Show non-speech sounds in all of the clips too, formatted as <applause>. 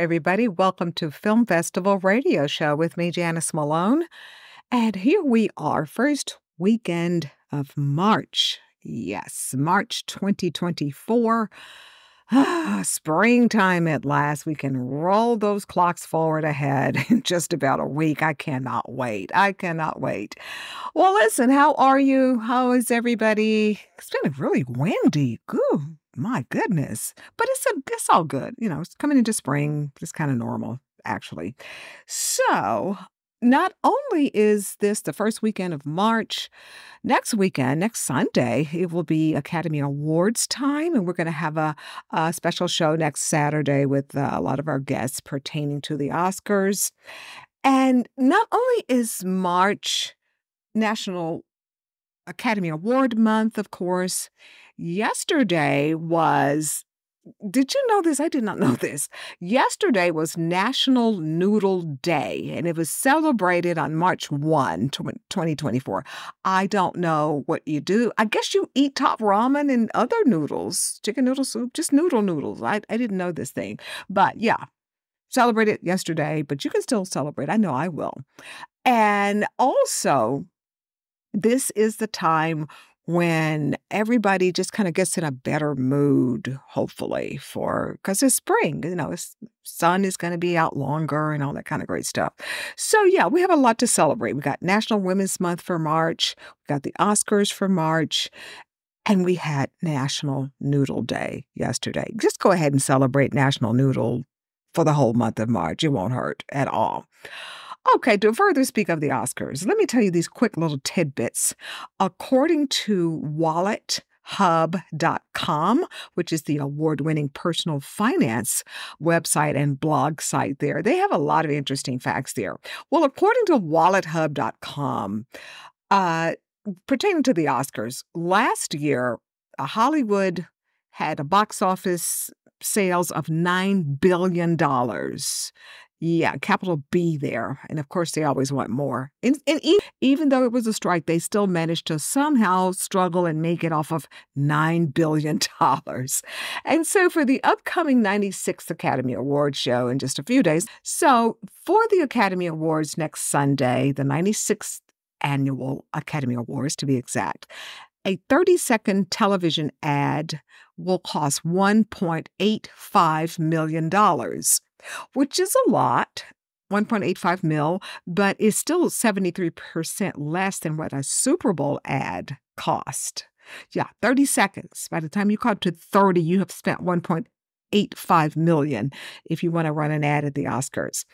everybody. Welcome to Film Festival Radio Show with me, Janice Malone. And here we are, first weekend of March. Yes, March 2024. Ah, <sighs> springtime at last. We can roll those clocks forward ahead <laughs> in just about a week. I cannot wait. I cannot wait. Well, listen, how are you? How is everybody? It's been really windy. Ooh, my goodness. But it's a, it's all good. You know, it's coming into spring. It's kind of normal, actually. So, not only is this the first weekend of March, next weekend, next Sunday, it will be Academy Awards time, and we're going to have a, a special show next Saturday with uh, a lot of our guests pertaining to the Oscars. And not only is March National Academy Award Month, of course, yesterday was. Did you know this? I did not know this. Yesterday was National Noodle Day, and it was celebrated on March 1, 2024. I don't know what you do. I guess you eat top ramen and other noodles, chicken noodle soup, just noodle noodles. I, I didn't know this thing. But yeah, celebrated yesterday, but you can still celebrate. I know I will. And also, this is the time when everybody just kind of gets in a better mood, hopefully, for because it's spring, you know, it's, sun is going to be out longer and all that kind of great stuff. So, yeah, we have a lot to celebrate. We got National Women's Month for March, we got the Oscars for March, and we had National Noodle Day yesterday. Just go ahead and celebrate National Noodle for the whole month of March. It won't hurt at all. Okay, to further speak of the Oscars, let me tell you these quick little tidbits. According to wallethub.com, which is the award winning personal finance website and blog site there, they have a lot of interesting facts there. Well, according to wallethub.com, uh, pertaining to the Oscars, last year, uh, Hollywood had a box office sales of $9 billion. Yeah, capital B there. And of course, they always want more. And, and e- even though it was a strike, they still managed to somehow struggle and make it off of $9 billion. <laughs> And so for the upcoming 96th Academy Awards show in just a few days, so for the Academy Awards next Sunday, the 96th annual Academy Awards to be exact, a 30 second television ad will cost $1.85 million which is a lot. 1.85 mil, but is still 73% less than what a Super Bowl ad cost. Yeah, 30 seconds. By the time you cut to 30, you have spent 1.85 million if you want to run an ad at the Oscars.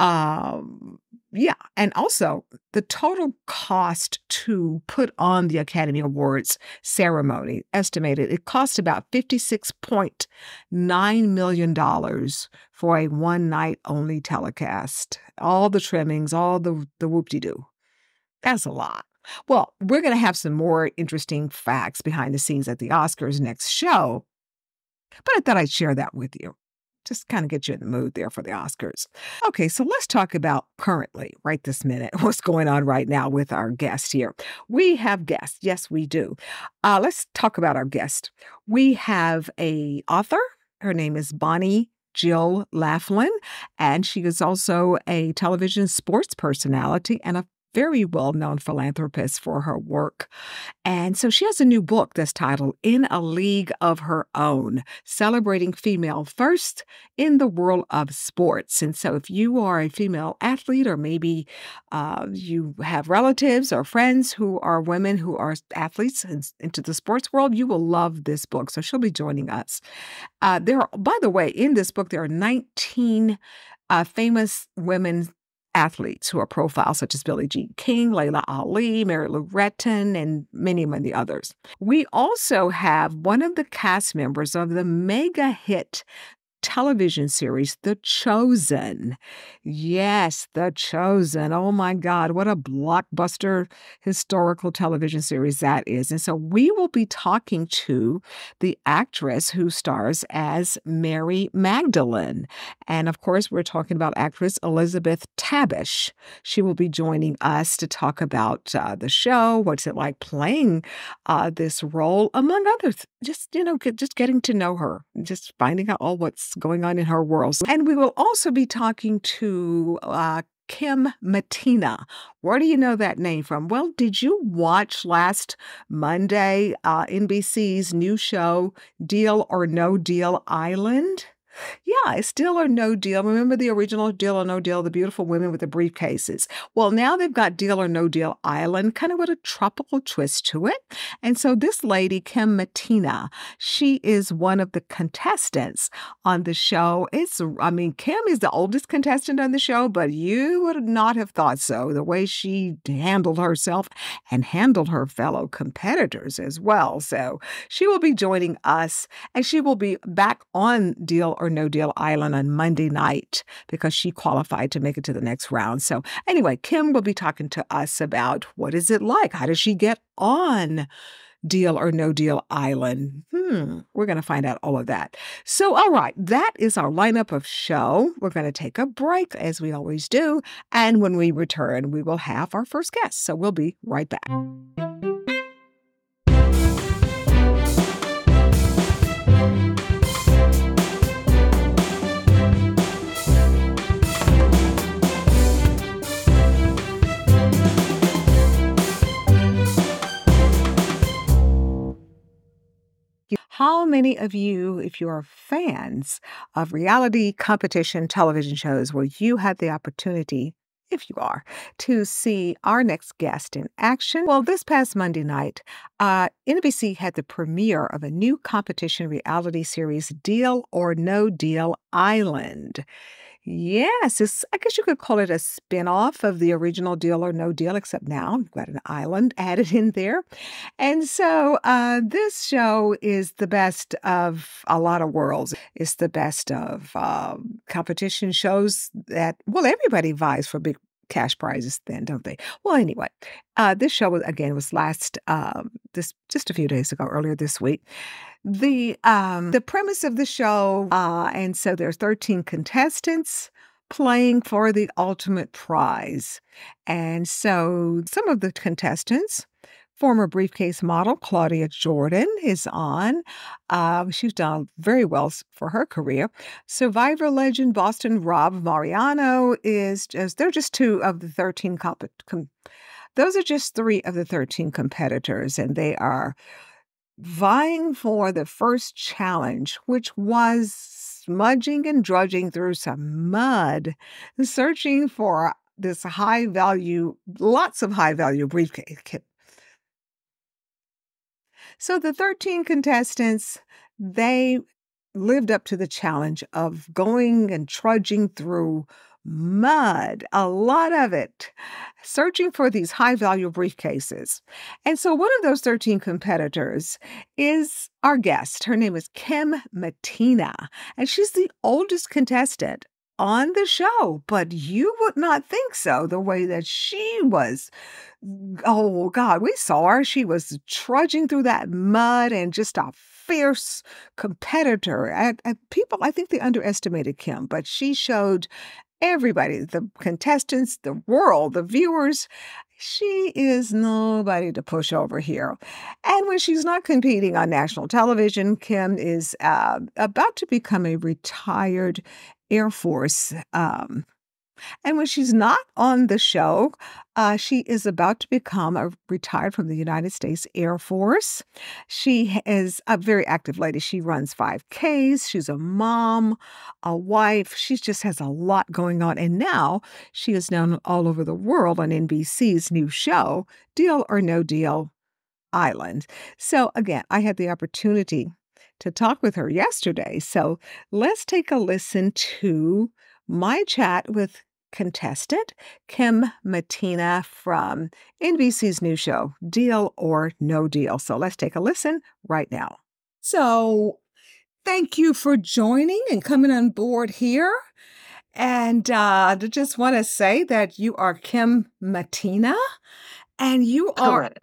Um, yeah, and also the total cost to put on the Academy Awards ceremony estimated it cost about $56.9 million for a one night only telecast. All the trimmings, all the, the whoop de doo. That's a lot. Well, we're going to have some more interesting facts behind the scenes at the Oscars next show, but I thought I'd share that with you. Just kind of get you in the mood there for the Oscars. Okay, so let's talk about currently, right this minute, <laughs> what's going on right now with our guest here. We have guests. Yes, we do. Uh, let's talk about our guest. We have a author. Her name is Bonnie Jill Laflin, and she is also a television sports personality and a very well known philanthropist for her work. And so she has a new book that's titled In a League of Her Own Celebrating Female First in the World of Sports. And so if you are a female athlete, or maybe uh, you have relatives or friends who are women who are athletes in- into the sports world, you will love this book. So she'll be joining us. Uh, there are, by the way, in this book, there are 19 uh, famous women athletes who are profiled, such as Billie Jean King, Laila Ali, Mary Lou Retton, and many, many others. We also have one of the cast members of the mega hit television series, The Chosen. Yes, The Chosen. Oh my God, what a blockbuster historical television series that is. And so we will be talking to the actress who stars as Mary Magdalene. And of course, we're talking about actress Elizabeth Tabish. She will be joining us to talk about uh, the show, what's it like playing uh, this role, among others. Just, you know, just getting to know her, just finding out all what's going on in her world. And we will also be talking to uh, Kim Mattina. Where do you know that name from? Well, did you watch last Monday uh, NBC's new show, Deal or No Deal Island? Yeah, it's deal or no deal. Remember the original Deal or No Deal, the beautiful women with the briefcases? Well, now they've got Deal or No Deal Island, kind of with a tropical twist to it. And so this lady, Kim Matina, she is one of the contestants on the show. It's, I mean, Kim is the oldest contestant on the show, but you would not have thought so. The way she handled herself and handled her fellow competitors as well. So she will be joining us and she will be back on Deal or No Deal Island on Monday night because she qualified to make it to the next round. So anyway, Kim will be talking to us about what is it like? How does she get on? Deal or No Deal Island. Hmm, we're going to find out all of that. So, all right, that is our lineup of show. We're going to take a break as we always do. And when we return, we will have our first guest. So, we'll be right back. How many of you, if you are fans of reality competition television shows where you had the opportunity, if you are, to see our next guest in action? Well, this past Monday night, uh, NBC had the premiere of a new competition reality series, Deal or No Deal Island. Yes, it's, I guess you could call it a spin-off of the original Deal or No Deal, except now we've got an island <laughs> added in there. And so uh, this show is the best of a lot of worlds. It's the best of uh, competition shows that, well, everybody vies for big cash prizes then, don't they? Well, anyway, uh, this show was, again was last um, this just a few days ago, earlier this week. The um, the premise of the show, uh, and so there's 13 contestants playing for the ultimate prize, and so some of the contestants. Former briefcase model Claudia Jordan is on. Uh, she's done very well for her career. Survivor legend Boston Rob Mariano is just, they're just two of the 13 comp- com- those are just three of the 13 competitors, and they are vying for the first challenge, which was smudging and drudging through some mud, searching for this high value, lots of high value briefcase. So the 13 contestants, they lived up to the challenge of going and trudging through mud, a lot of it, searching for these high value briefcases. And so one of those 13 competitors is our guest. Her name is Kim Mattina, and she's the oldest contestant on the show, but you would not think so the way that she was. Oh, God, we saw her. She was trudging through that mud and just a fierce competitor. And, people, I think they underestimated Kim, but she showed everybody, the contestants, the world, the viewers. She is nobody to push over here. And when she's not competing on national television, Kim is uh, about to become a retired Air Force um, and when she's not on the show, uh, she is about to become a retired from the United States Air Force. She is a very active lady. She runs 5Ks. She's a mom, a wife. She just has a lot going on. And now she is known all over the world on NBC's new show, Deal or No Deal Island. So again, I had the opportunity to talk with her yesterday. So let's take a listen to my chat with contestant, Kim Matina from NBC's new show, Deal or No Deal. So let's take a listen right now. So, thank you for joining and coming on board here. And uh, I just want to say that you are Kim Matina and you are Correct.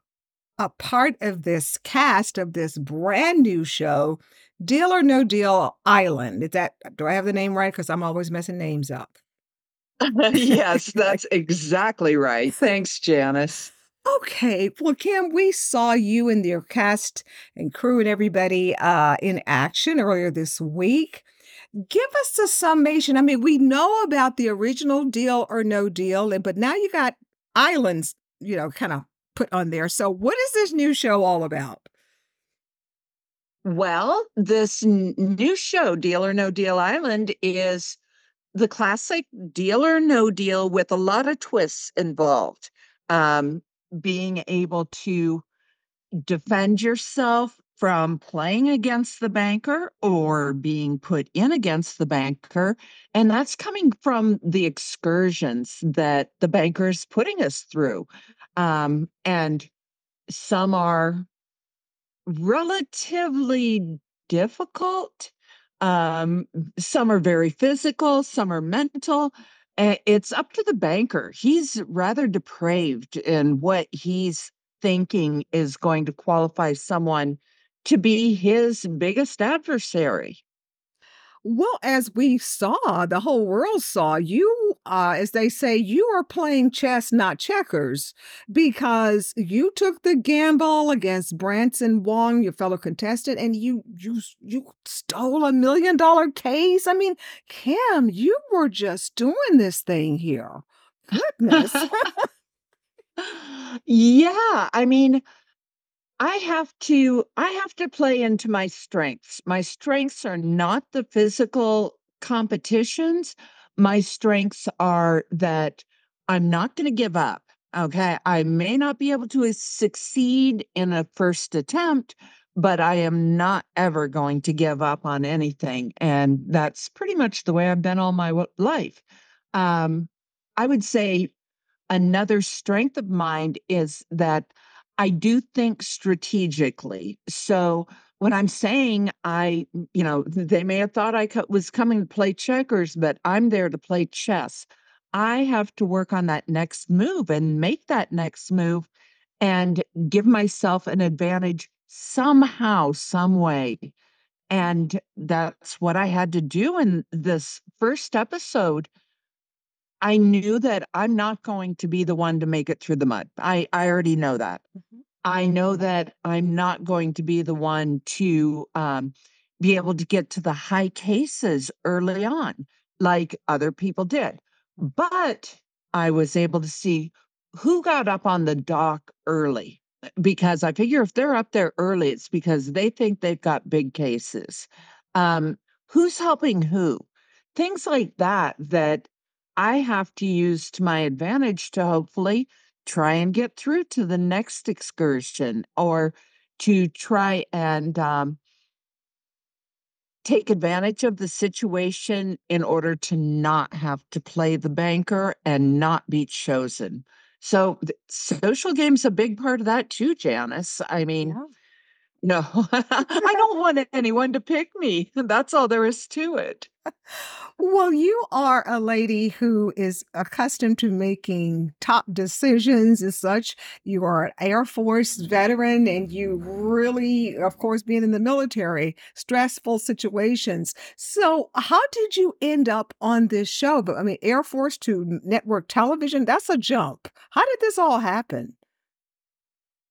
A part of this cast of this brand new show, Deal or No Deal Island. Is that, do I have the name right? Because I'm always messing names up. <laughs> yes, <laughs> that's exactly right. Thanks, Janice. Okay, well, Kim, we saw you and your cast and crew and everybody uh, in action earlier this week. Give us a summation. I mean, we know about the original Deal or No Deal, and but now you got islands, you know, kind of put on there. So, what is this new show all about? Well, this n- new show, Deal or No Deal Island, is the classic deal or no deal with a lot of twists involved. Um, being able to defend yourself from playing against the banker or being put in against the banker. And that's coming from the excursions that the banker is putting us through. Um, and some are relatively difficult. Um, some are very physical, some are mental. Uh, It's up to the banker. He's rather depraved in what he's thinking is going to qualify someone to be his biggest adversary. Well, as we saw, the whole world saw you, uh, as they say, you are playing chess, not checkers, because you took the gamble against Dawson Wong, your fellow contestant, and you you you stole a million dollar case. I mean, Kim, you were just doing this thing here. <laughs> Goodness. <laughs> yeah, I mean, I have to I have to play into my strengths. My strengths are not the physical competitions. My strengths are that I'm not going to give up. Okay, I may not be able to succeed in a first attempt, but I am not ever going to give up on anything. And that's pretty much the way I've been all my life. Um, I would say another strength of mine is that I do think strategically. So when I'm saying I, you know, they may have thought I co- was coming to play checkers, but I'm there to play chess. I have to work on that next move and make that next move and give myself an advantage somehow, some way. And that's what I had to do in this first episode. I knew that I'm not going to be the one to make it through the mud. I, I already know that. I know that I'm not going to be the one to um, be able to get to the high cases early on, like other people did. But I was able to see who got up on the dock early because I figure if they're up there early, it's because they think they've got big cases. Um, who's helping who? Things like that, that I have to use to my advantage to hopefully try and get through to the next excursion or to try and um, take advantage of the situation in order to not have to play the banker and not be chosen. So, social game's a big part of that too, Janice. I mean, Yeah. no, <laughs> I don't want <laughs> anyone to pick me. That's all there is to it. Well, you are a lady who is accustomed to making top decisions and such. You are an Air Force veteran and you really, of course, being in the military, stressful situations. So, how did you end up on this show? But I mean, Air Force to network television, that's a jump. How did this all happen?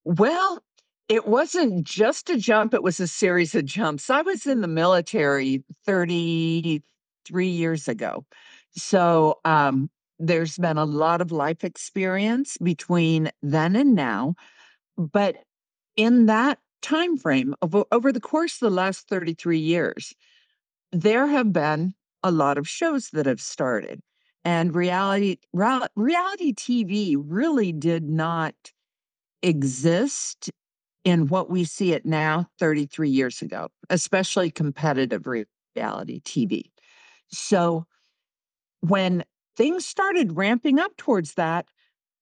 Well, it wasn't just a jump, it was a series of jumps. I was in the military 33 years ago. So, um, there's been a lot of life experience between then and now, but in that time frame of, over the course of the last 33 years, there have been a lot of shows that have started and reality reality TV really did not exist in what we see it now 33 years ago, especially competitive reality TV. So when things started ramping up towards that,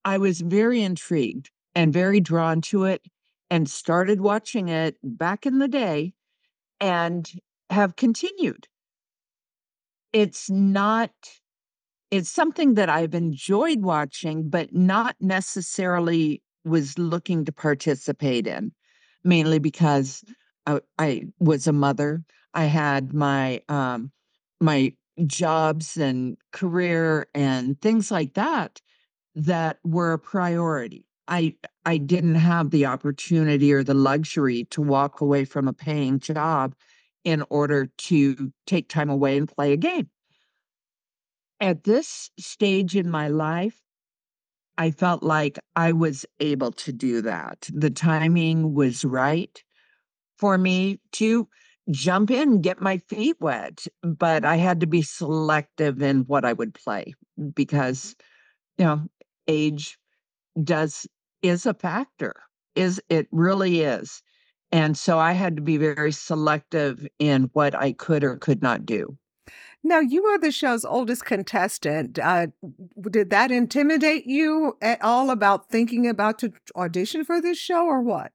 I was very intrigued and very drawn to it and started watching it back in the day and have continued. It's not it's something that I've enjoyed watching, but not necessarily was looking to participate in, mainly because I, I was a mother. I had my um my jobs and career and things like that that were a priority. I I didn't have the opportunity or the luxury to walk away from a paying job in order to take time away and play a game. At this stage in my life, I felt like I was able to do that. The timing was right for me to jump in, and get my feet wet, but I had to be selective in what I would play because, you know, age does is a factor. Is it really is. And so I had to be very selective in what I could or could not do. Now, you are the show's oldest contestant. Uh, did that intimidate you at all about thinking about to audition for this show or what?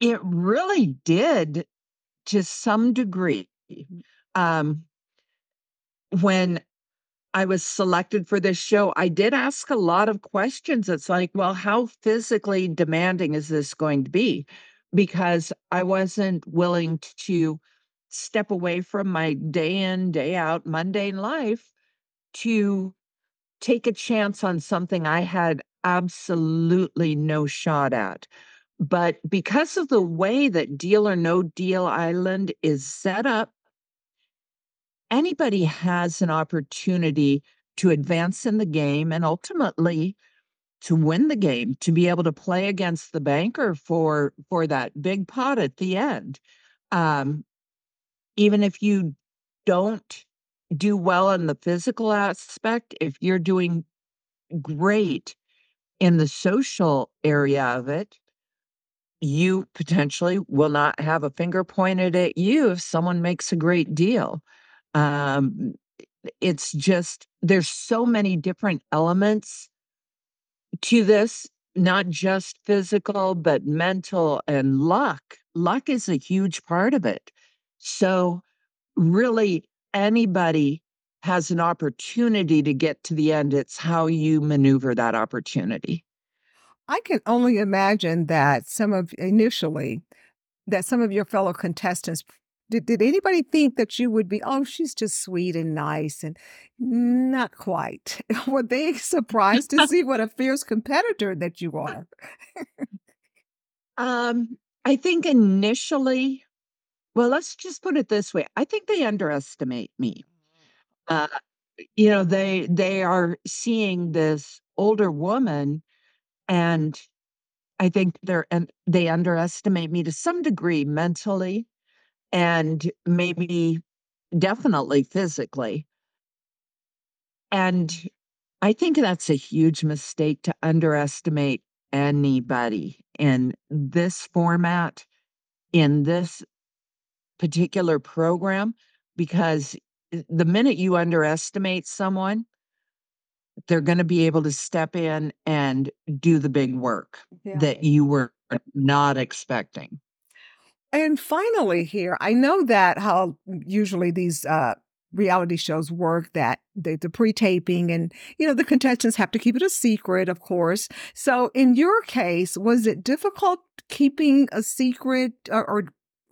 It really did to some degree. Um, when I was selected for this show, I did ask a lot of questions. It's like, well, how physically demanding is this going to be? Because I wasn't willing to step away from my day in, day out mundane life to take a chance on something I had absolutely no shot at. But because of the way that Deal or No Deal Island is set up, anybody has an opportunity to advance in the game and ultimately to win the game, to be able to play against the banker for for that big pot at the end. Um, even if you don't do well in the physical aspect, if you're doing great in the social area of it, you potentially will not have a finger pointed at you if someone makes a great deal. Um, it's just there's so many different elements to this, not just physical, but mental and luck. Luck is a huge part of it. So, really, anybody has an opportunity to get to the end. It's how you maneuver that opportunity. I can only imagine that some of initially that some of your fellow contestants did, did anybody think that you would be oh she's just sweet and nice and not quite <laughs> were they surprised to see what a fierce competitor that you are <laughs> Um, I think initially, well, let's just put it this way. I think they underestimate me. Uh, you know, they they are seeing this older woman and I think they're and they underestimate me to some degree mentally and maybe definitely physically. And I think that's a huge mistake to underestimate anybody in this format, in this particular program, because the minute you underestimate someone, they're going to be able to step in and do the big work yeah that you were not expecting. And finally, here, I know that how usually these uh, reality shows work that the, the pre taping and, you know, the contestants have to keep it a secret, of course. So in your case, was it difficult keeping a secret or, or,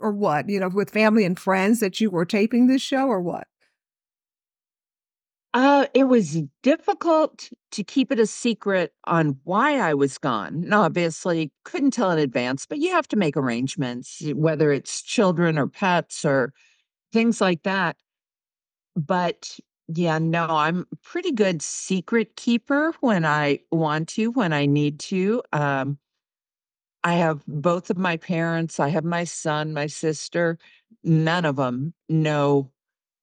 or what, you know, with family and friends that you were taping this show or what? Uh, it was difficult to keep it a secret on why I was gone. No, obviously, couldn't tell in advance, but you have to make arrangements, whether it's children or pets or things like that. But yeah, no, I'm pretty good secret keeper when I want to, when I need to. Um, I have both of my parents, I have my son, my sister. None of them know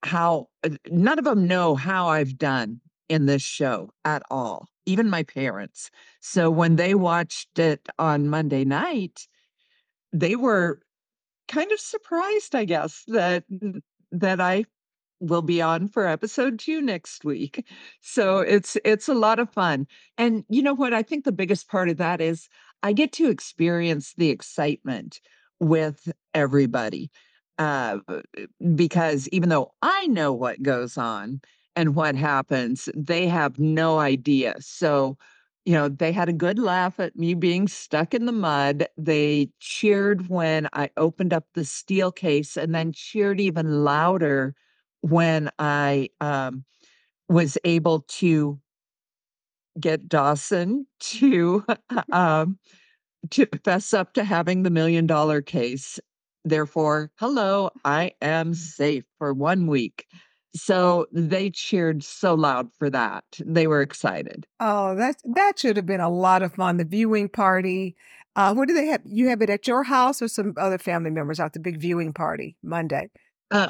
how, uh, none of them know how I've done in this show at all, even my parents. So when they watched it on Monday night, they were kind of surprised, I guess, that that I will be on for episode 2 next week. So it's it's a lot of fun. And you know what? I think the biggest part of that is I get to experience the excitement with everybody. Uh, because even though I know what goes on and what happens, they have no idea. So, you know, they had a good laugh at me being stuck in the mud. They cheered when I opened up the steel case and then cheered even louder when I um, was able to get Dawson to <laughs> um, to fess up to having the million dollar case. Therefore, hello, I am safe for one week. So they cheered so loud for that. They were excited. Oh, that that should have been a lot of fun. The viewing party. Uh, what do they have? You have it at your house or some other family members out the big viewing party Monday? Uh,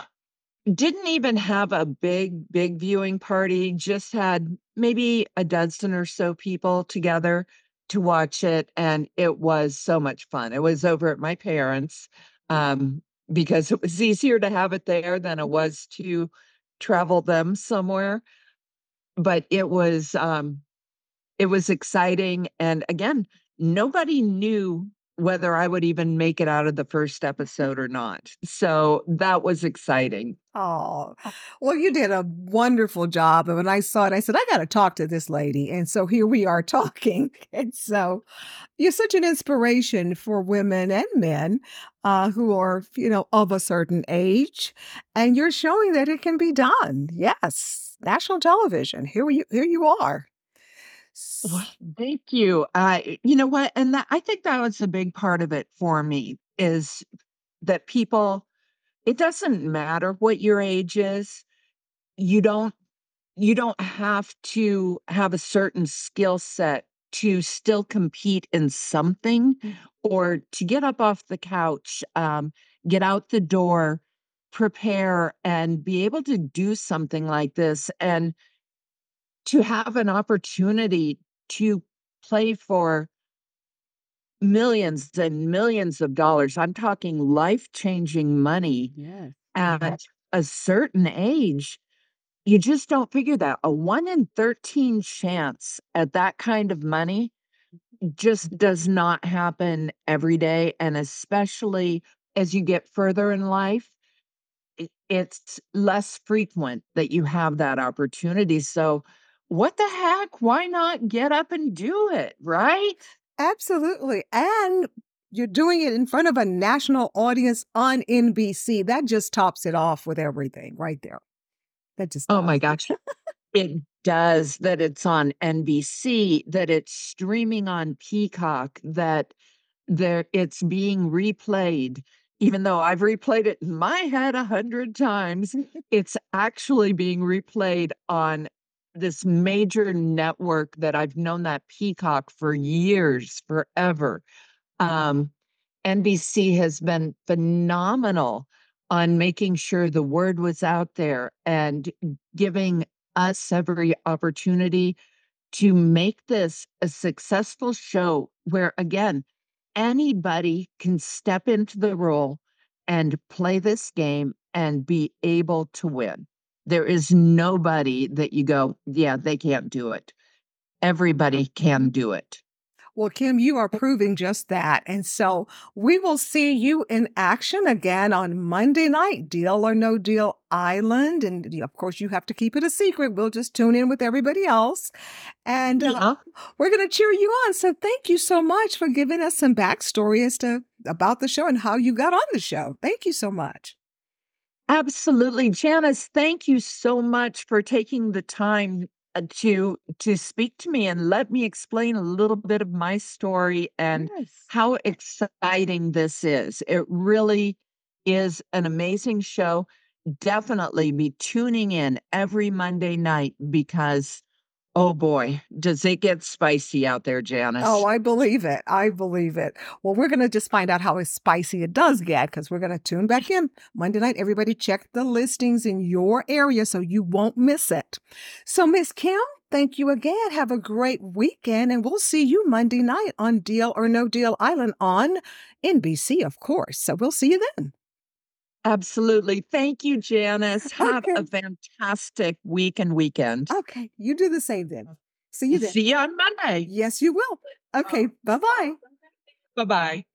didn't even have a big, big viewing party, just had maybe a dozen or so people together to watch it. And it was so much fun. It was over at my parents' um, because it was easier to have it there than it was to travel them somewhere. But it was um, it was exciting. And again, nobody knew whether I would even make it out of the first episode or not. So that was exciting. Oh, well, you did a wonderful job. And when I saw it, I said, I got to talk to this lady. And so here we are <laughs> talking. And so you're such an inspiration for women and men uh, who are, you know, of a certain age. And you're showing that it can be done. Yes. National television. Here you, here you are. Thank you. Uh, you know what? And that, I think that was a big part of it for me is that people, it doesn't matter what your age is. You don't, you don't have to have a certain skill set to still compete in something Mm. or to get up off the couch, um, get out the door, prepare, and be able to do something like this. And to have an opportunity to play for millions and millions of dollars. I'm talking life-changing money Yes. at a certain age. You just don't figure that. A 1 in 13 chance at that kind of money mm-hmm. just does not happen every day. And especially as you get further in life, it's less frequent that you have that opportunity. So, what the heck? Why not get up and do it? Right? Absolutely. And you're doing it in front of a national audience on NBC. That just tops it off with everything right there. That just Oh my does. gosh. It does that it's on NBC, that it's streaming on Peacock, that there it's being replayed. Even though I've replayed it in my head a hundred times, <laughs> it's actually being replayed on this major network that I've known that Peacock for years, forever. Um, NBC has been phenomenal on making sure the word was out there and giving us every opportunity to make this a successful show where, again, anybody can step into the role and play this game and be able to win. There is nobody that you go, yeah, they can't do it. Everybody can do it. Well, Kim, you are proving just that. And so we will see you in action again on Monday night, Deal or No Deal Island. And of course, you have to keep it a secret. We'll just tune in with everybody else. And uh, Yeah. we're going to cheer you on. So thank you so much for giving us some backstory as to about the show and how you got on the show. Thank you so much. Absolutely. Janice, thank you so much for taking the time uh, to to speak to me and let me explain a little bit of my story and Yes. how exciting this is. It really is an amazing show. Definitely be tuning in every Monday night because oh boy, does it get spicy out there, oh, Janice. Oh, I believe it. I believe it. Well, we're going to just find out how spicy it does get because we're going to tune back in Monday night. Everybody check the listings in your area so you won't miss it. So, Miss Kim, thank you again. Have a great weekend, and we'll see you Monday night on Deal or No Deal Island on NBC, of course. So, we'll see you then. Absolutely. Thank you, Janice. <laughs> Have a fantastic week and weekend. Okay. You do the same then. See you then. See you on Monday. Yes, you will. Okay. Bye bye. Bye bye.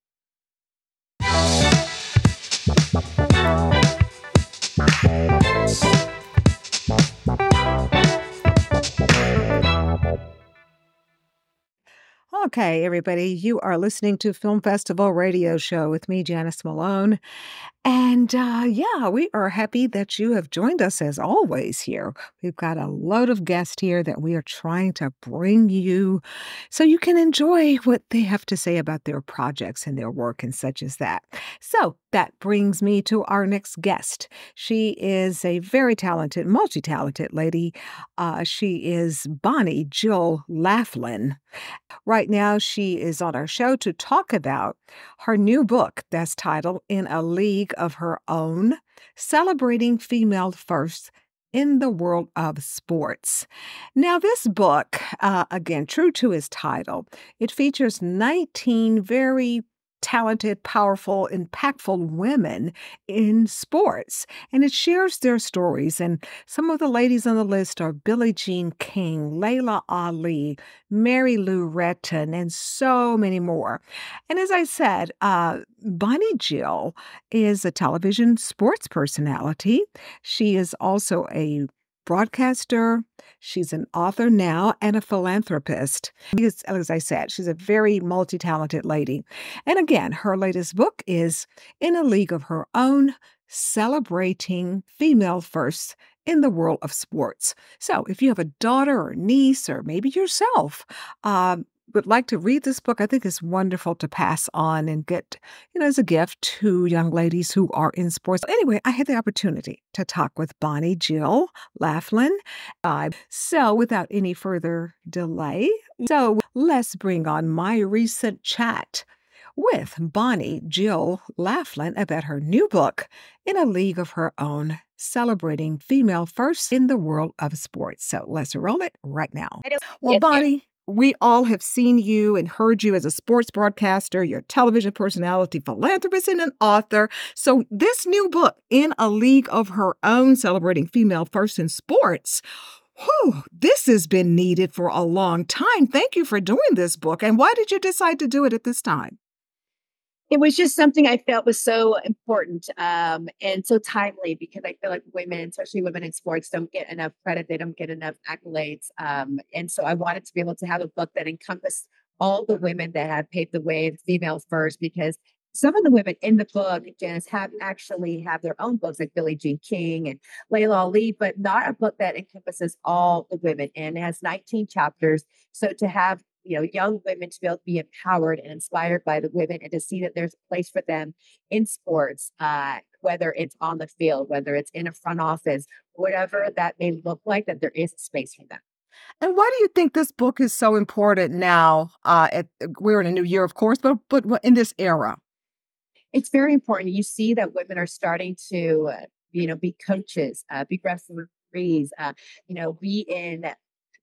Okay, everybody, you are listening to Film Festival Radio Show with me, Janice Malone. And uh, yeah, we are happy that you have joined us as always here. We've got a load of guests here that we are trying to bring you so you can enjoy what they have to say about their projects and their work and such as that. So that brings me to our next guest. She is a very talented, multi talented lady. Uh, she is Bonnie Jill Laflin. Right now, she is on our show to talk about her new book that's titled In a League of Her Own Celebrating Female firsts in the World of Sports. Now, this book, uh, again, true to its title, it features 19 very talented, powerful, impactful women in sports. And it shares their stories. And some of the ladies on the list are Billie Jean King, Laila Ali, Mary Lou Retton, and so many more. And as I said, uh, Bonnie Jill is a television sports personality. She is also a broadcaster. She's an author now and a philanthropist. Because, as I said, she's a very multi talented lady. And again, her latest book is In a League of Her Own Celebrating Female Firsts in the World of Sports. So, if you have a daughter or niece, or maybe yourself, um, would like to read this book, I think it's wonderful to pass on and get, you know, as a gift to young ladies who are in sports. Anyway, I had the opportunity to talk with Bonnie Jill Laflin. Uh, so, without any further delay, so let's bring on my recent chat with Bonnie Jill Laflin about her new book, In a League of Her Own, celebrating female first in the world of sports. So let's roll it right now. Well, Yes. Bonnie, we all have seen you and heard you as a sports broadcaster, your television personality, philanthropist, and an author. So, this new book, In a League of Her Own, celebrating female first in sports, whew, this has been needed for a long time. Thank you for doing this book. And why did you decide to do it at this time? It was just something I felt was so important um, and so timely because I feel like women, especially women in sports, don't get enough credit. They don't get enough accolades. Um, and so I wanted to be able to have a book that encompassed all the women that have paved the way, females first, because some of the women in the book, Janice, have actually have their own books like Billie Jean King and Laila Ali, but not a book that encompasses all the women and it has 19 chapters. So to have you know young women to be able to be empowered and inspired by the women and to see that there's a place for them in sports uh, whether it's on the field whether it's in a front office whatever that may look like that there is a space for them And why do you think this book is so important now? Uh, at, we're in a new year, of course, but but in this era. it's very important you see that women are starting to uh, you know be coaches uh, be referees uh, you know be in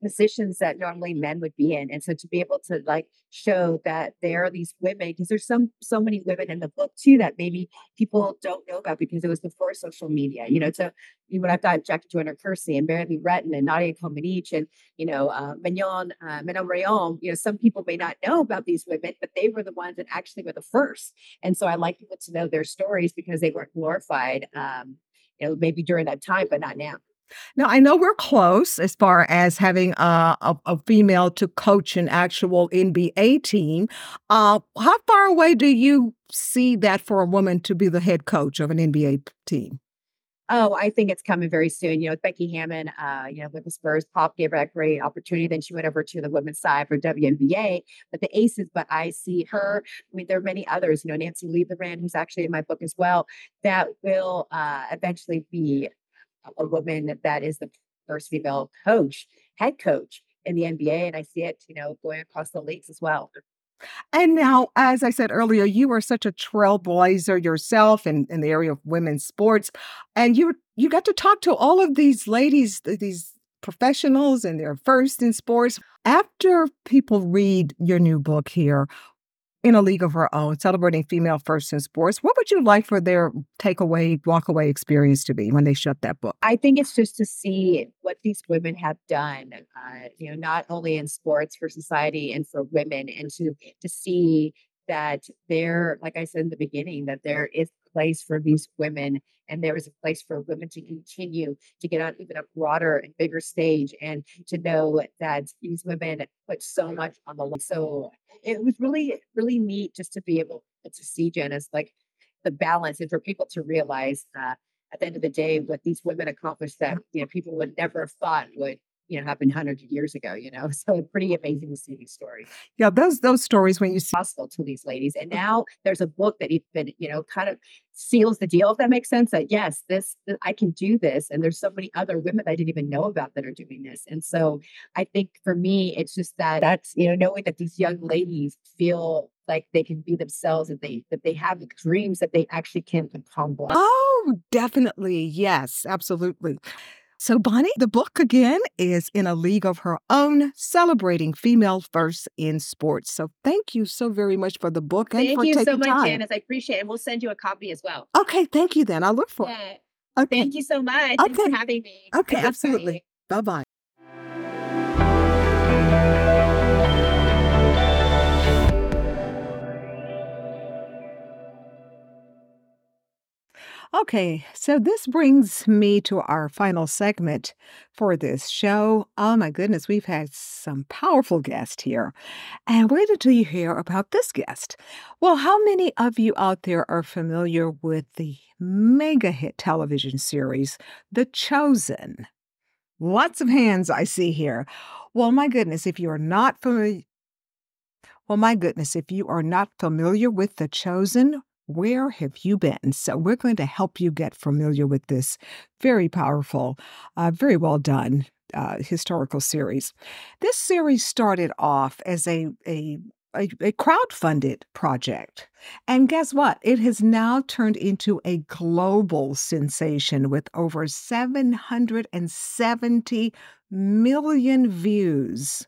positions that normally men would be in and so to be able to like show that there are these women because there's some so many women in the book too that maybe people don't know about because it was before social media you know so you know, when i've got Jackie Joyner-Kersee and mary lee retton and nadia comaneci and you know uh, mignon uh, Manon Rhéaume, you know some people may not know about these women but they were the ones that actually were the first. And so i like people to know their stories because they weren't glorified um you know maybe during that time but not now Now, I know we're close as far as having uh, a, a female to coach an actual NBA team. Uh, how far away do you see that for a woman to be the head coach of an NBA team? Oh, I think it's coming very soon. You know, with Becky Hammon, uh, you know, with the Spurs, Pop gave her a great opportunity. Then she went over to the women's side for WNBA, but the Aces. But I see her. I mean, there are many others. You know, Nancy Lieberman, who's actually in my book as well, that will uh, eventually be a woman that is the first female coach, head coach in the NBA, and I see it, you know, going across the leagues as well. And now, as I said earlier, you are such a trailblazer yourself in, in the area of women's sports, and you you got to talk to all of these ladies, these professionals, and they're first in sports. After people read your new book here, in a league of her own, celebrating female first in sports. What would you like for their takeaway, walkaway experience to be when they shut that book? I think it's just to see what these women have done, uh, you know, not only in sports for society and for women, and to to see that there, like I said in the beginning, that there is place for these women and there is a place for women to continue to get on even a broader and bigger stage and to know that these women put so much on the line. So it was really, really neat just to be able to see Janice like the balance and for people to realize that at the end of the day, what these women accomplished that you know people would never have thought would you know happen hundreds of years ago. You know, <laughs> so pretty amazing to see these stories Yeah, those those stories when you see possible to these ladies. And mm-hmm. now there's a book that even you know kind of seals the deal. If that makes sense, that yes, this th- I can do this, and there's so many other women I didn't even know about that are doing this. And so I think for me, it's just that that's you know knowing that these young ladies feel like they can be themselves and they that they have dreams that they actually can accomplish. Oh, definitely. Yes, absolutely. So, Bonnie, the book again is In a League of Her Own, celebrating female first in sports. So, thank you so very much for the book and Thank for you taking so much, time. Janice. I appreciate it. And we'll send you a copy as well. Okay, thank you then. I'll look for it. Okay, Thank you so much. Thanks for having me. Okay, <laughs> absolutely. bye bye. Okay, so this brings me to our final segment for this show. Oh my goodness, we've had some powerful guests here. And wait until you hear about this guest. Well, how many of you out there are familiar with the mega hit television series, The Chosen? Lots of hands I see here. Well, my goodness, if you are not familiar, well, my goodness, if you are not familiar with The Chosen, where have you been? So, we're going to help you get familiar with this very powerful, uh, very well done uh, historical series. This series started off as a, a a, a crowd-funded project. And guess what? It has now turned into a global sensation with over 770 million views.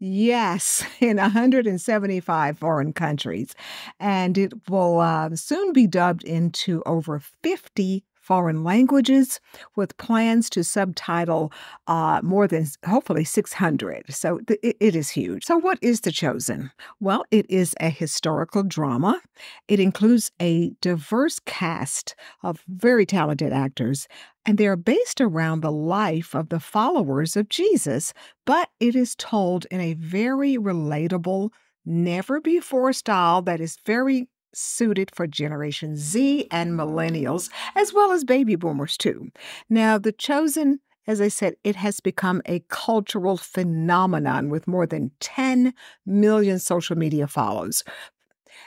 Yes, <laughs> in 175 foreign countries. And it will uh, soon be dubbed into over 50 foreign languages with plans to subtitle uh, more than hopefully 600. So th- it- is huge. So, what is The Chosen? Well, it is a historical drama. It includes a diverse cast of very talented actors, and they are based around the life of the followers of Jesus, but it is told in a very relatable, never before style that is very suited for Generation Z and mm. millennials, as well as baby boomers, too. Now, The Chosen, as I said, it has become a cultural phenomenon with more than 10 million social media follows.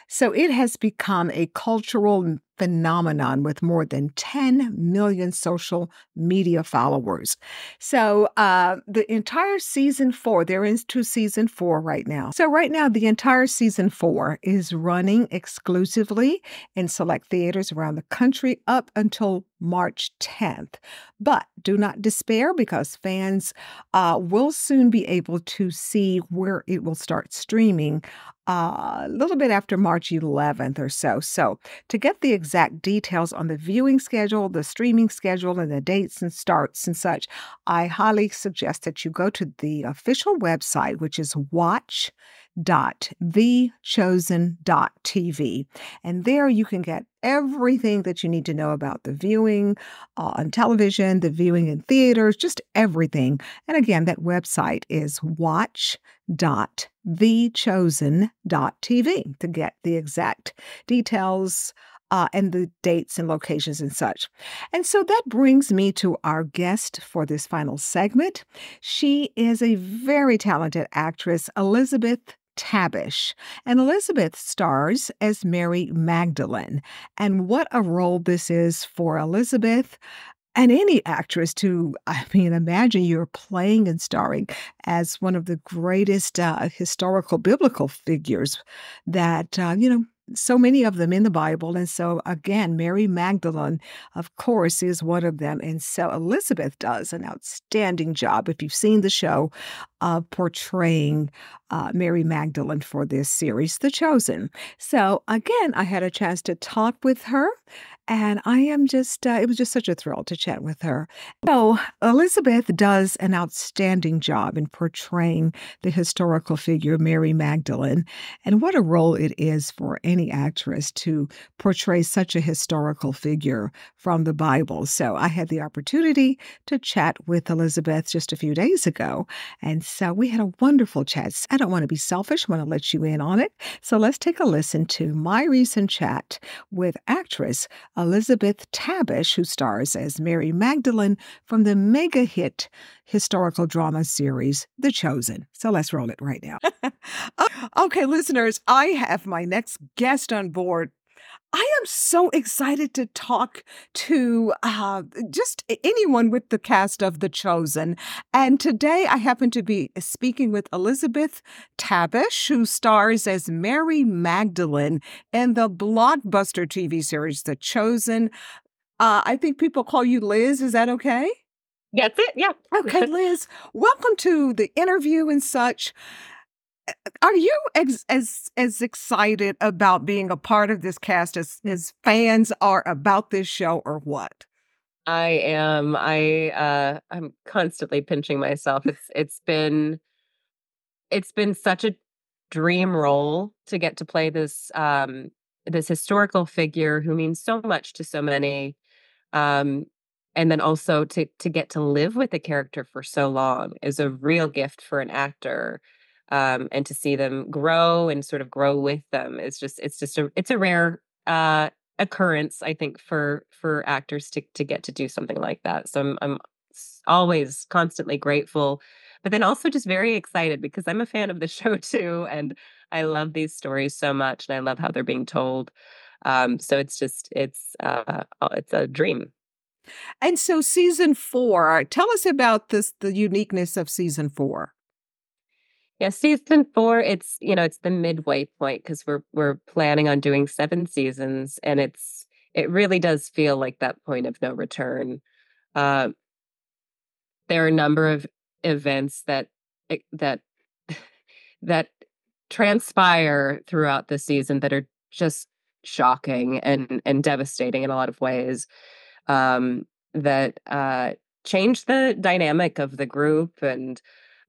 So it has become a cultural phenomenon with more than 10 million social media followers. So uh, the entire season four, they're into season four right now. So right now, the entire season four is running exclusively in select theaters around the country up until March 10th. But do not despair because fans uh, will soon be able to see where it will start streaming uh, a little bit after March 11th or so. So, to get the exact details on the viewing schedule, the streaming schedule, and the dates and starts and such, I highly suggest that you go to the official website, which is watch.thechosen.tv. And there you can get everything that you need to know about the viewing uh, on television, the viewing in theaters, just everything. And again, that website is watch.thechosen.tv to get the exact details uh, and the dates and locations and such. And so that brings me to our guest for this final segment. She is a very talented actress, Elizabeth Tabish. And Elizabeth stars as Mary Magdalene. And what a role this is for Elizabeth and any actress to, I mean, imagine you're playing and starring as one of the greatest uh, historical biblical figures that, uh, you know, so many of them in the Bible. And so, again, Mary Magdalene, of course, is one of them. And so Elizabeth does an outstanding job, if you've seen the show, of portraying uh, Mary Magdalene for this series, The Chosen. So, again, I had a chance to talk with her and I am just, uh, it was just such a thrill to chat with her. So, Elizabeth does an outstanding job in portraying the historical figure Mary Magdalene. And what a role it is for any actress to portray such a historical figure from the Bible. So, I had the opportunity to chat with Elizabeth just a few days ago. And so, we had a wonderful chat. I don't want to be selfish, I want to let you in on it. So, let's take a listen to my recent chat with actress Elizabeth Tabish, who stars as Mary Magdalene from the mega hit historical drama series, The Chosen. So let's roll it right now. <laughs> Oh, okay, listeners, I have my next guest on board. I am so excited to talk to uh, just anyone with the cast of The Chosen. And today I happen to be speaking with Elizabeth Tabish, who stars as Mary Magdalene in the blockbuster TV series The Chosen. Uh, I think people call you Liz. Is that okay? That's it. Yeah. Okay, <laughs> Liz, welcome to the interview and such. Are you ex- as as excited about being a part of this cast as as fans are about this show, or what? I am. I uh I'm constantly pinching myself. It's it's been it's been such a dream role to get to play this um this historical figure who means so much to so many. Um and then also to to get to live with the character for so long is a real gift for an actor um, and to see them grow and sort of grow with them is just it's just a it's a rare uh, occurrence I think for for actors to to get to do something like that. So I'm I'm always constantly grateful, but then also just very excited because I'm a fan of the <laughs> show too, and I love these stories so much, and I love how they're being told. Um, so it's just it's uh, it's a dream. And so season four, tell us about this the uniqueness of season four. Yeah, season four, it's you know, it's the midway point because we're we're planning on doing seven seasons, and it's it really does feel like that point of no return. Uh, there are a number of events that eh, that <laughs> that transpire throughout the season that are just shocking and and devastating in a lot of ways. Um, that uh, change the dynamic of the group and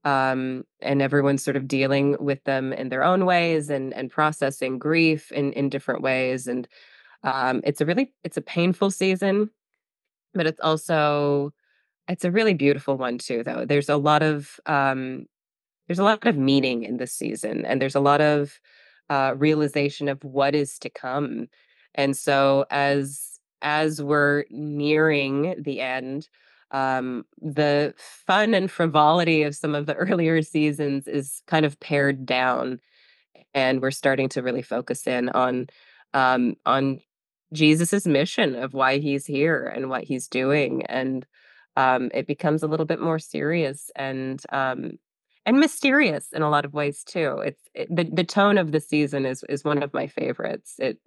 um, and everyone's sort of dealing with them in their own ways and and processing grief in in different ways and um, it's a really it's a painful season but it's also it's a really beautiful one too though. There's a lot of um, there's a lot of meaning in this season and there's a lot of uh, realization of what is to come. And so as as we're nearing the end um, the fun and frivolity of some of the <laughs> earlier seasons is kind of pared down, and we're starting to really focus in on um, on Jesus's mission of why he's here and what he's doing, and um, it becomes a little bit more serious and um, and mysterious in a lot of ways too. It's it, the the tone of the season is is one of my favorites. It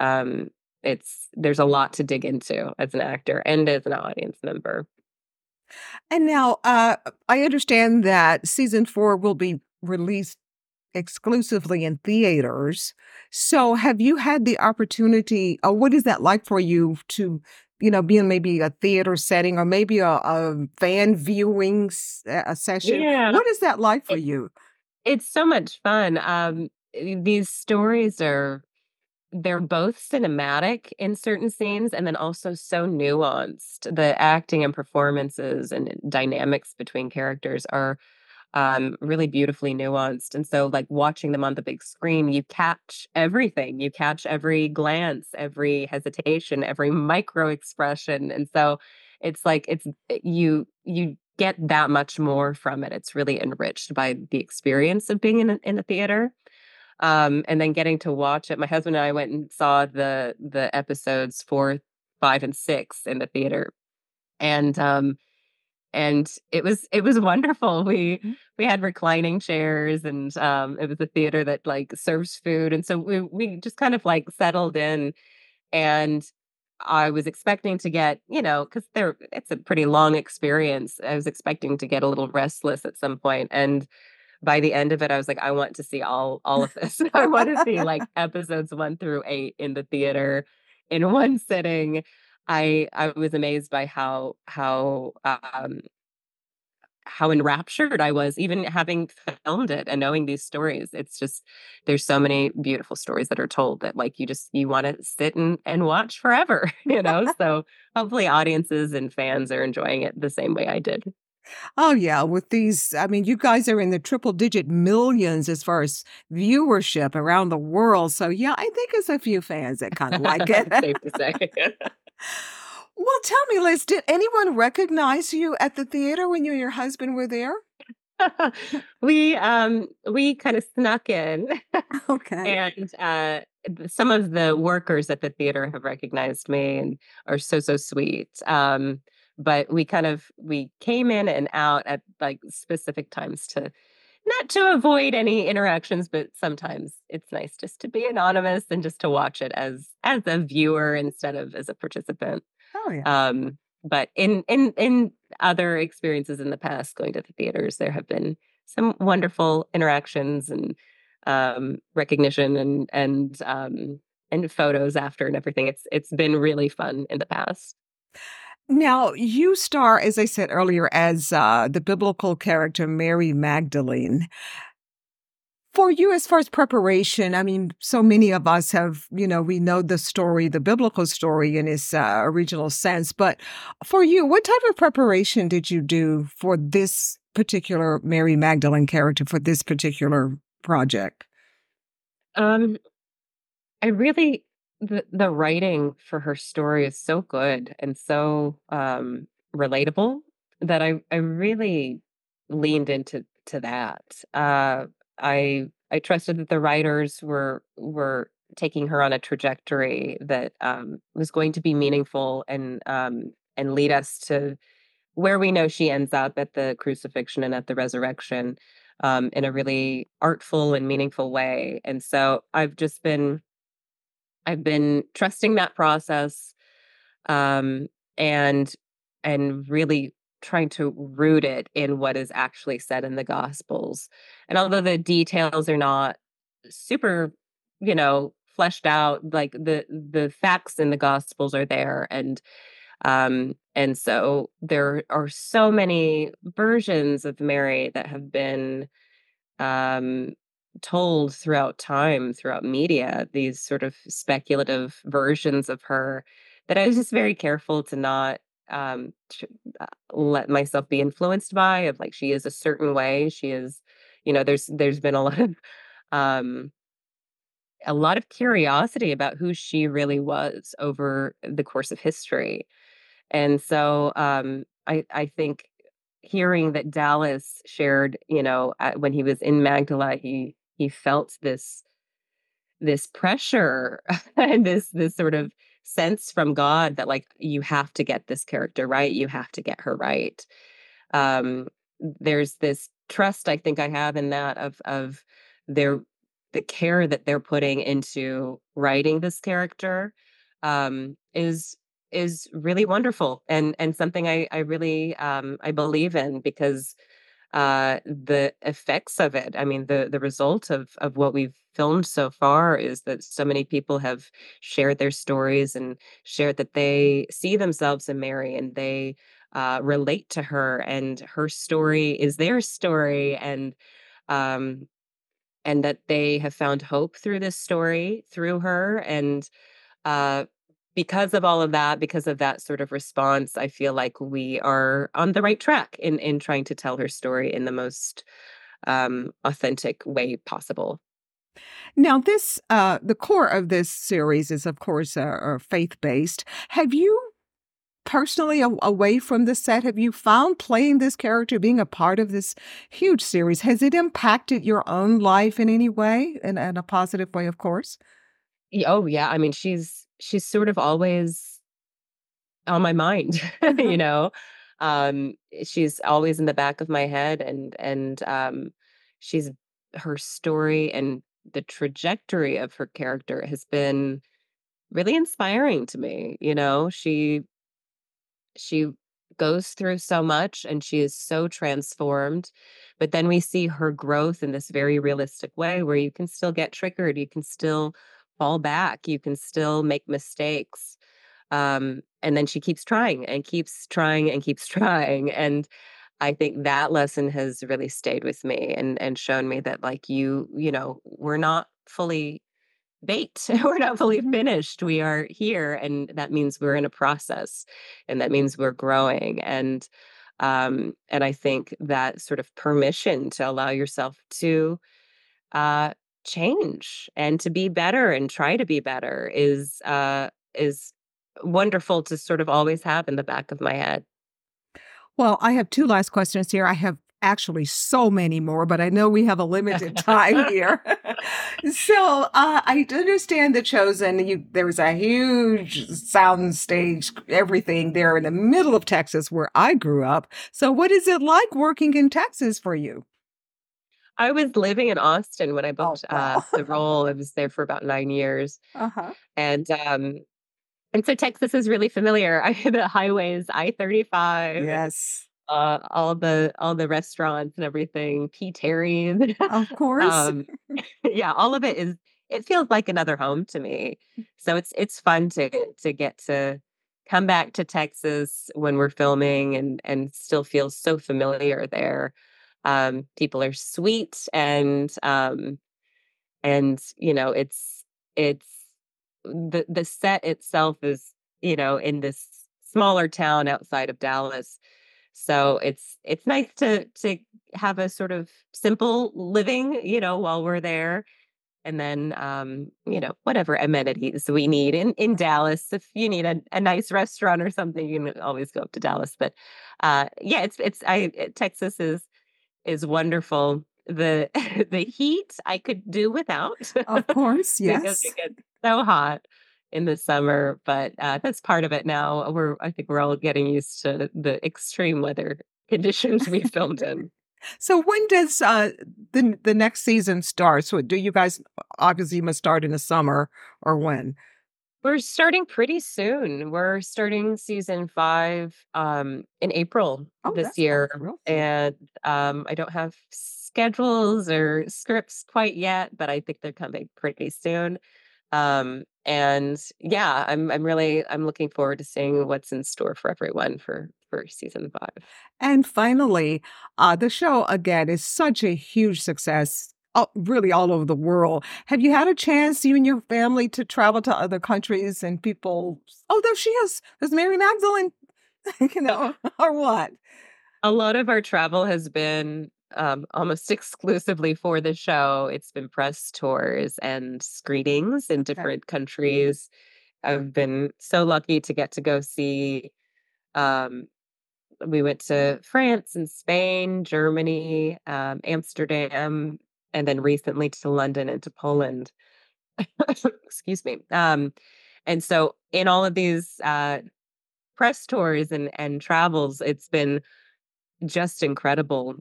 um it's there's a lot to dig into as an actor and as an audience member. And now, uh, I understand that season four will be released exclusively in theaters. So, have you had the opportunity, or what is that like for you to, you know, be in maybe a theater setting or maybe a, a fan viewing a session? Yeah, What is that like for it, you? it's so much fun. Um, these stories are they're both cinematic in certain scenes and then also so nuanced. The acting and performances and dynamics between characters are um, really beautifully nuanced. And so, like watching them on the big screen, you catch everything. You catch every glance, every hesitation, every micro expression. And so, it's like it's eh, you you get that much more from it. It's really enriched by the experience of being in a, in a theater um, and then getting to watch it. My husband and I went and saw the the episodes four, five, and six in the theater, and um, and it was it was <laughs> wonderful. We we had reclining chairs, and um, it was a theater that like serves food, and so we we just kind of like settled in, and I was expecting to get you know because there it's a pretty long experience. I was expecting to get a little restless at some point, and by the end of it, I was like, I want to see all all of this. <laughs> I want to see like <laughs> episodes one through eight in the theater in one sitting. I I was amazed by how how um how enraptured I was, even having filmed it and knowing these stories. It's just there's so many beautiful stories that are told that like you just you want to sit and, and watch forever, <laughs> you know. so hopefully audiences and fans are enjoying it the same way I did. Oh, yeah. With these, I mean, you guys are in the triple digit millions as far as viewership around the world. So, yeah, I think there's a few fans that kind of like <laughs> it. Safe to say. <laughs> well, tell me, Liz, did anyone recognize you at the theater when you and your husband were there? <laughs> we um we kind of snuck in Okay. and uh some of the workers at the theater have recognized me and are so so sweet um but we kind of we came in and out at like specific times to not to avoid any interactions but sometimes it's nice just to be anonymous and just to watch it as as a viewer instead of as a participant. Oh, yeah. um but in in in other experiences in the past going to the theaters there have been some wonderful interactions and um recognition and and um and photos after and everything. It's it's been really fun in the past Now, you star, as I said earlier, as uh, the biblical character Mary Magdalene. For you, as far as preparation, I mean, so many of us have, you know, we know the story, the biblical story in its uh, original sense. But for you, what type of preparation did you do for this particular Mary Magdalene character, for this particular project? um i really the the writing for her story is so good and so um relatable that i i really leaned into to that uh i i trusted that the writers were were taking her on a trajectory that um was going to be meaningful and um and lead us to where we know she ends up at the crucifixion and at the resurrection um, in a really artful and meaningful way. And so I've just been I've been trusting that process um, and and really trying to root it in what is actually said in the gospels. And although the details are not super, you know, fleshed out, like the the facts in the gospels are there and um and so there are so many versions of Mary that have been um, told throughout time, throughout media, these sort of speculative versions of her that I was just very careful to not um, uh, let myself be influenced by. Of like, she is a certain way. She is, you know, there's there's been a lot of um, a lot of curiosity about who she really was over the course of history, and so um, I I think hearing that Dallas shared, you know, when he was in Magdala, he he felt this this pressure <laughs> and this this sort of sense from God that like you have to get this character right, you have to get her right. Um, there's this trust I think I have in that of of their the care that they're putting into writing this character um, is is really wonderful and and something I I really um, I believe in because uh the effects of it. I mean the the result of of what we've filmed so far is that so many people have shared their stories and shared that they see themselves in mary and they uh relate to her and her story is their story and um and that they have found hope through this story through her and uh because of all of that because of that sort of response i feel like we are on the right track in in trying to tell her story in the most um authentic way possible Now, this, uh, the core of this series is, of course, uh, faith based. Have you personally, a- away from the set, have you found playing this character, being a part of this huge series, has it impacted your own life in any way? In, in a positive way, of course? Oh yeah i mean she's she's sort of always on my mind <laughs> you <laughs> know um, she's always in the back of my head, and and um, she's her story and the trajectory of her character has been really inspiring to me. You know, she she goes through so much and she is so transformed. But then we see her growth in this very realistic way where you can still get triggered, you can still fall back, you can still make mistakes. Um, and then she keeps trying and keeps trying and keeps <laughs> trying. And I think that lesson has really stayed with me and and shown me that like you, you know, we're not fully baked. <laughs> we're not fully finished. We are here, and that means we're in a process, and that means we're growing. And um, and I think that sort of permission to allow yourself to uh, change and to be better and try to be better is uh, is wonderful to sort of always have in the back of my head. Well, I have two last questions here. I have actually so many more, but I know we have a limited time <laughs> here. so uh, I understand the chosen. You, there was a huge sound stage, everything there in the middle of Texas where I grew up. So what is it like working in Texas for you? I was living in Austin when I Oh, booked uh, the role. I was there for about nine years, uh-huh. and um, and so Texas is really familiar. <laughs> I the highways, I thirty five, Yes, uh, all the all the restaurants and everything, P. Terry's. of <laughs> course. um, <laughs> yeah, all of it is. It feels like another home to me. So it's it's fun to to get to come back to Texas when we're filming and and still feel so familiar there. Um, people are sweet and um, and you know it's it's the the set itself is you know in this smaller town outside of Dallas. So it's it's nice to to have a sort of simple living you know while we're there. And then um you know whatever amenities we need in in Dallas if you need a, a nice restaurant or something you can always go up to Dallas. But uh yeah it's it's I it- Texas is is wonderful the <laughs> the heat I could do without of course, <laughs> because yes. it gets so hot in the summer, but uh, that's part of it now. We're I think we're all getting used to the extreme weather <laughs> conditions we filmed in. So when does uh, the the next season start? So do you guys obviously must start in the summer or when? We're starting pretty soon. We're starting season five um, in April Oh, this year, soon. and um, I don't have schedules or scripts quite yet, but I think they're coming pretty soon. Um, and yeah, I'm I'm really I'm looking forward to seeing what's in store for everyone for for season five. And finally, uh, the show again is such a huge success, uh, really all over the world. Have you had a chance, you and your family, to travel to other countries and people? Oh, there she is. There's Mary Magdalene, <laughs> you know, or what? A lot of our travel has been um, almost exclusively for the show. It's been press tours and screenings in different countries. I've been so lucky to get to go see. Um, we went to France and Spain, Germany, um, Amsterdam, and then recently to London and to Poland. <laughs> Excuse me. Um, and so, in all of these uh, press tours and and travels, it's been just incredible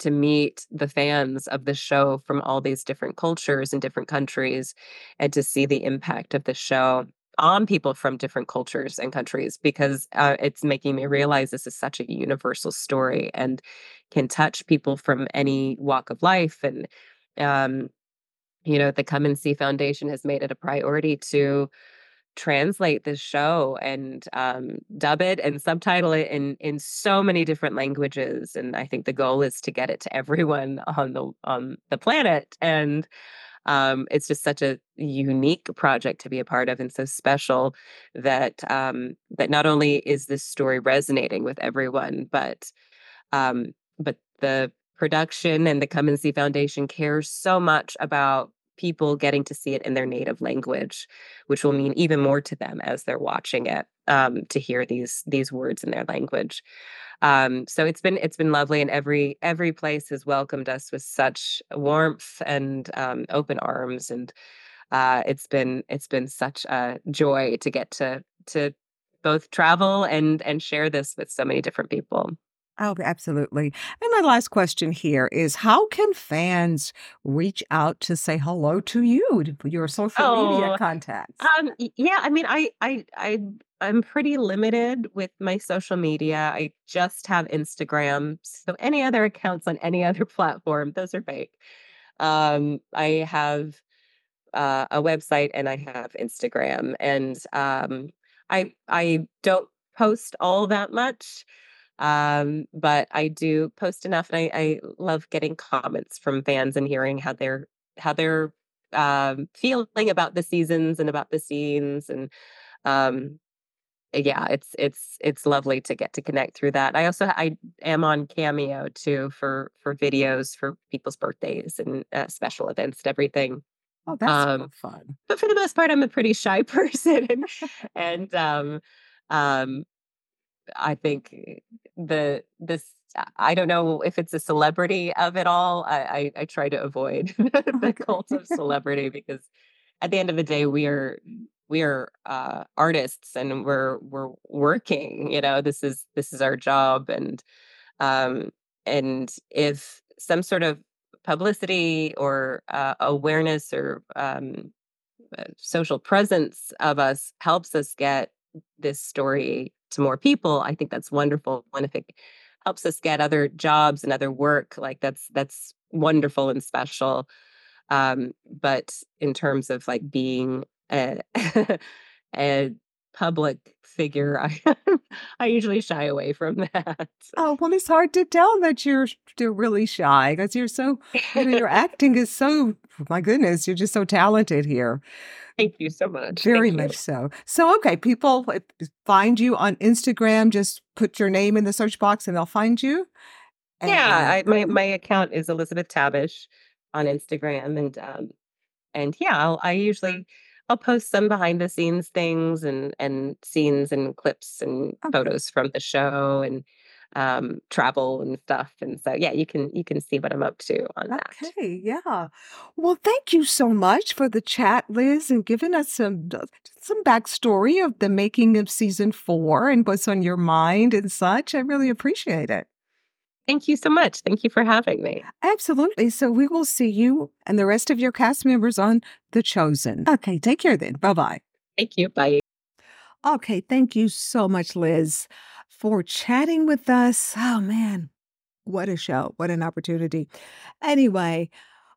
to meet the fans of the show from all these different cultures and different countries and to see the impact of the show on people from different cultures and countries because uh, it's making me realize this is such a universal story and can touch people from any walk of life and um, you know the come and see foundation has made it a priority to translate this show and um, dub it and subtitle it in in so many different languages and i think the goal is to get it to everyone on the on the planet and um, it's just such a unique project to be a part of and so special that um, that not only is this story resonating with everyone but um, but the production and the come and see foundation cares so much about people getting to see it in their native language which will mean even more to them as they're watching it um, to hear these these words in their language um, so it's been it's been lovely and every every place has welcomed us with such warmth and um, open arms and uh, it's been it's been such a joy to get to to both travel and and share this with so many different people. Oh, absolutely. And my last question here is how can fans reach out to say hello to you, to your social media Oh, contacts? um, yeah, I mean, I, I, I, I'm pretty limited with my social media. I just have Instagram. So any other accounts on any <laughs> other platform, those are fake. Um, I have uh, a website and I have Instagram, and um, I, I don't post all that much. Um, but I do post enough, and I, I love getting comments from fans and hearing how they're how they're um, feeling about the seasons and about the scenes, and um, yeah, it's it's it's lovely to get to connect through that. I also I am on Cameo too for for videos for people's birthdays and uh, special events and everything. Oh, that's so Um, fun. but for the most part, I'm a pretty shy <laughs> person, and <laughs> and um, um, I think eh, the this I don't know if it's a celebrity of it all. I I, I try to avoid <laughs> the cult of celebrity because at the end of the day, we are we are uh, artists and we're we're working. You know, this is this is our job, and um, and if some sort of publicity or uh, awareness or um, uh, social presence of us helps us get this story to more people i think that's wonderful and if it helps us get other jobs and other work like that's that's wonderful and special. Um but in terms of like being a, <laughs> a public figure i i usually shy away from <laughs> that Oh, well, it's hard to tell that you're still really shy because you're so, you know, your <laughs> acting is so, my goodness, you're just so talented here. thank you so much Very Thank you. much so. So, okay, people find you on Instagram. Just put your name in the search box and they'll find you. Yeah, I, my my account is Elizabeth Tabish on Instagram, and um, and yeah, I'll, I usually I'll post some behind the scenes things and and scenes and clips and Okay. photos from the show and um, travel and stuff. And so yeah, you can you can see what I'm up to on that. Okay, yeah. Well, thank you so much for the chat, Liz, and giving us some uh, some backstory of the making of season four and what's on your mind and such. I really appreciate it. Thank you so much. Thank you for having me. Absolutely. So we will see you and the rest of your cast members on The Chosen. Okay, take care then. Bye bye. Thank you. Bye. Okay, thank you so much, Liz, for chatting with us. Oh, man, what a show. What an opportunity. Anyway,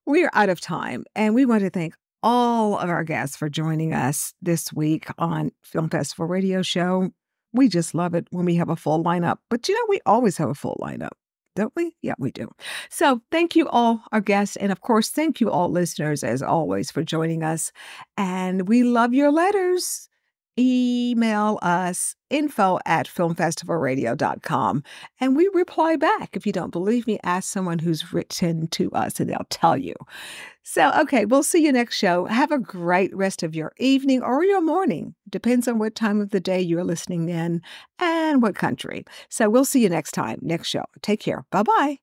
we're out of time, and we want to thank all of our guests for joining us this week on Film Festival Radio Show. We just love it when we have a full lineup, but you know, we always have a full lineup. Don't we? Yeah, we do. So, thank you all, our guests. And of course, thank you all, listeners, as always, for joining us. And we love your letters email us info at filmfestivalradio.com and we reply back. If you don't believe me, ask someone who's written to us and they'll tell you. So, okay, we'll see you next show. Have a great rest of your evening or your morning. Depends on what time of the day you're listening in and what country. So, we'll see you next time, next show. Take care. Bye bye.